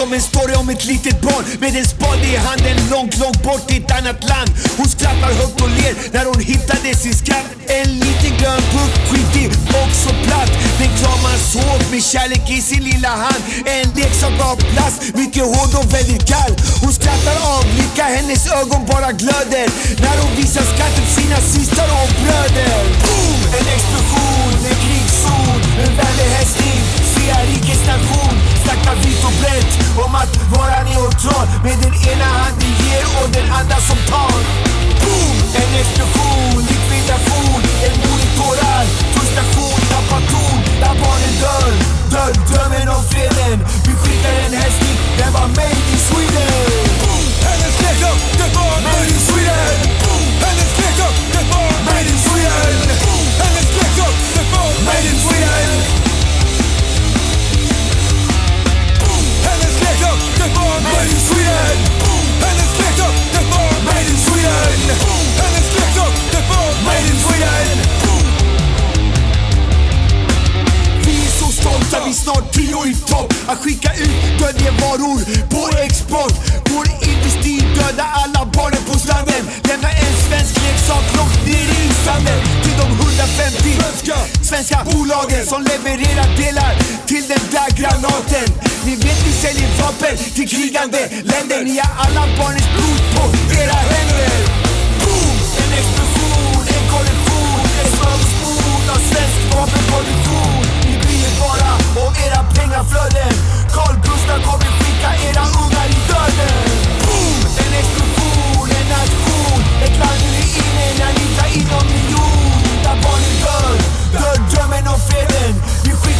Om en story om ett litet barn med en spade i handen långt, långt bort i ett annat land. Hon skrattar högt och ler när hon hittade sin skatt. En liten grön puck, skitig och så platt. Den kramas hårt med kärlek i sin lilla hand. En leksak av plast, mycket hård och väldigt kall. Hon skrattar av lycka, hennes ögon bara glöder. När hon visar skatten för sina systrar och bröder. Boom! En explosion, en krigszon, en vänlig. Svea rikes namn och den andra som på export Vår industri dödar alla barnen på stranden. Lämna en svensk leksak långt ner i sanden. Till de 150 svenska, svenska bolagen som levererar delar till den där granaten. Ni vet vi säljer vapen till krigande länder. Ni har alla barnens blod på era händer. Boom! En explosion, en kollision En smörgåsbord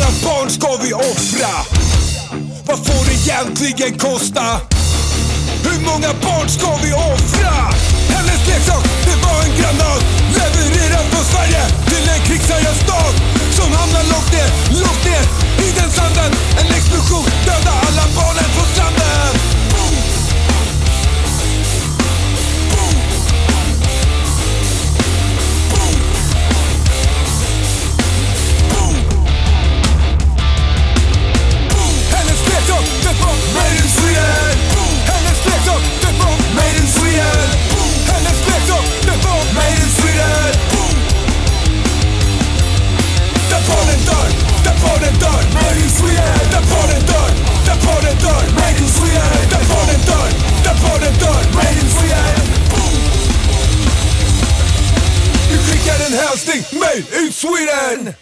Hur många barn ska vi offra? Vad får det egentligen kosta? Hur många barn ska vi offra? house thing made in Sweden.